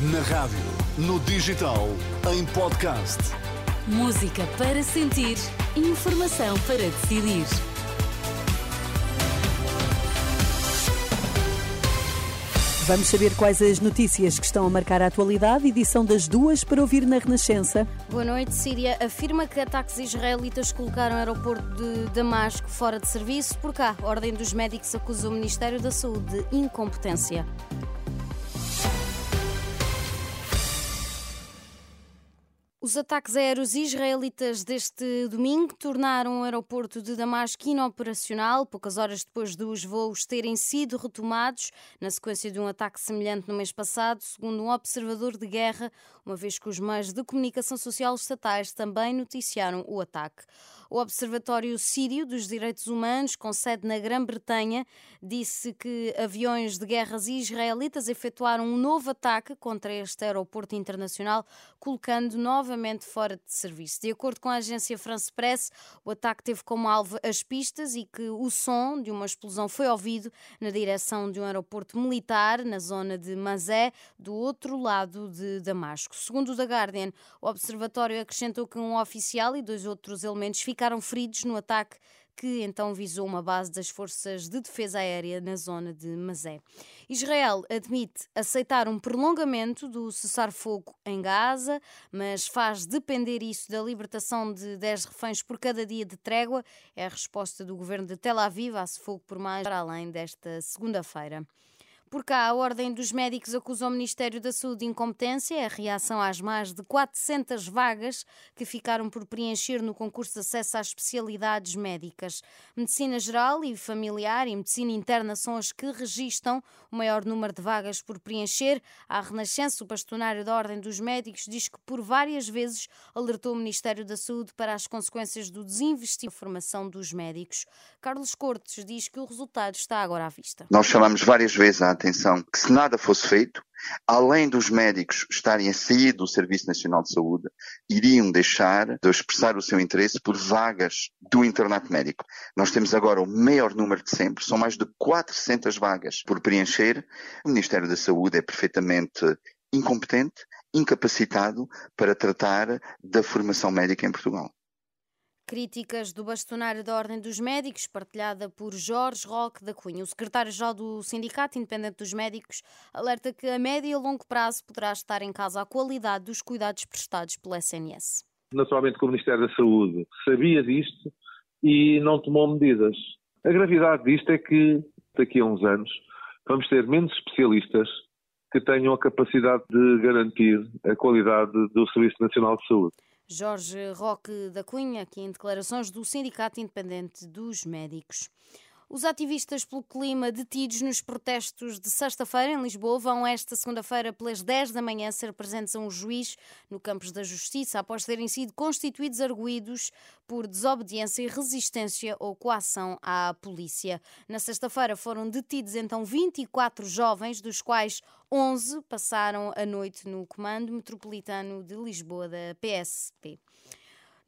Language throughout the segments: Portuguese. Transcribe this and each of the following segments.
Na rádio, no digital, em podcast. Música para sentir, informação para decidir. Vamos saber quais as notícias que estão a marcar a atualidade. Edição das duas para ouvir na Renascença. Boa noite. Síria afirma que ataques israelitas colocaram o aeroporto de Damasco fora de serviço. Por cá, a Ordem dos Médicos acusa o Ministério da Saúde de incompetência. Os ataques aéreos israelitas deste domingo tornaram o aeroporto de Damasco inoperacional, poucas horas depois dos voos terem sido retomados, na sequência de um ataque semelhante no mês passado, segundo um observador de guerra, uma vez que os meios de comunicação social estatais também noticiaram o ataque. O Observatório Sírio dos Direitos Humanos, com sede na Grã-Bretanha, disse que aviões de guerras israelitas efetuaram um novo ataque contra este aeroporto internacional, colocando novamente fora de serviço. De acordo com a agência France Press, o ataque teve como alvo as pistas e que o som de uma explosão foi ouvido na direção de um aeroporto militar na zona de Mazé, do outro lado de Damasco. Segundo o The Guardian, o observatório acrescentou que um oficial e dois outros elementos ficaram ficaram feridos no ataque que então visou uma base das forças de defesa aérea na zona de Mazé. Israel admite aceitar um prolongamento do cessar-fogo em Gaza, mas faz depender isso da libertação de 10 reféns por cada dia de trégua. É a resposta do governo de Tel Aviv a fogo por mais para além desta segunda-feira. Por cá, a Ordem dos Médicos acusa o Ministério da Saúde de incompetência, a reação às mais de 400 vagas que ficaram por preencher no concurso de acesso às especialidades médicas. Medicina geral e familiar e medicina interna são as que registram o maior número de vagas por preencher. A Renascença, o bastonário da Ordem dos Médicos, diz que por várias vezes alertou o Ministério da Saúde para as consequências do desinvestir na formação dos médicos. Carlos Cortes diz que o resultado está agora à vista. Nós chamamos várias vezes a atenção que se nada fosse feito, além dos médicos estarem a sair do Serviço Nacional de Saúde, iriam deixar de expressar o seu interesse por vagas do internato médico. Nós temos agora o maior número de sempre, são mais de 400 vagas por preencher. O Ministério da Saúde é perfeitamente incompetente, incapacitado para tratar da formação médica em Portugal. Críticas do bastonário da Ordem dos Médicos, partilhada por Jorge Roque da Cunha. O secretário-geral do Sindicato Independente dos Médicos alerta que a médio e a longo prazo poderá estar em causa a qualidade dos cuidados prestados pelo SNS. Naturalmente que o Ministério da Saúde sabia disto e não tomou medidas. A gravidade disto é que daqui a uns anos vamos ter menos especialistas que tenham a capacidade de garantir a qualidade do Serviço Nacional de Saúde. Jorge Roque da Cunha, aqui em declarações do Sindicato Independente dos Médicos. Os ativistas pelo clima detidos nos protestos de sexta-feira em Lisboa vão esta segunda-feira pelas 10 da manhã ser presentes a um juiz no Campos da Justiça após terem sido constituídos arguídos por desobediência e resistência ou coação à polícia. Na sexta-feira foram detidos então 24 jovens, dos quais 11 passaram a noite no Comando Metropolitano de Lisboa da PSP.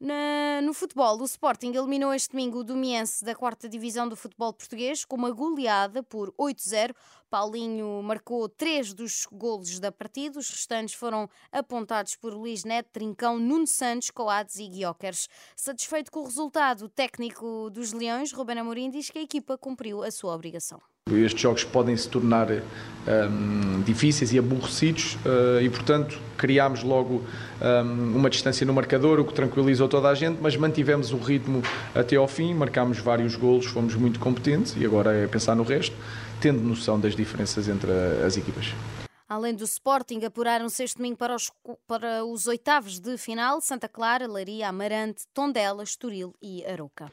Na, no futebol, o Sporting eliminou este domingo o Domiense da quarta divisão do futebol português com uma goleada por 8-0. Paulinho marcou três dos golos da partida, os restantes foram apontados por Luís Neto, Trincão, Nuno Santos, Coates e Guiocers. Satisfeito com o resultado, o técnico dos Leões, Ruben Amorim, diz que a equipa cumpriu a sua obrigação. Estes jogos podem se tornar um, difíceis e aborrecidos uh, e, portanto, criámos logo um, uma distância no marcador, o que tranquilizou toda a gente, mas mantivemos o ritmo até ao fim, marcámos vários golos, fomos muito competentes e agora é pensar no resto, tendo noção das diferenças entre as equipas. Além do Sporting, apuraram-se este domingo para os, para os oitavos de final Santa Clara, Laria, Amarante, Tondela, Estoril e Aroca.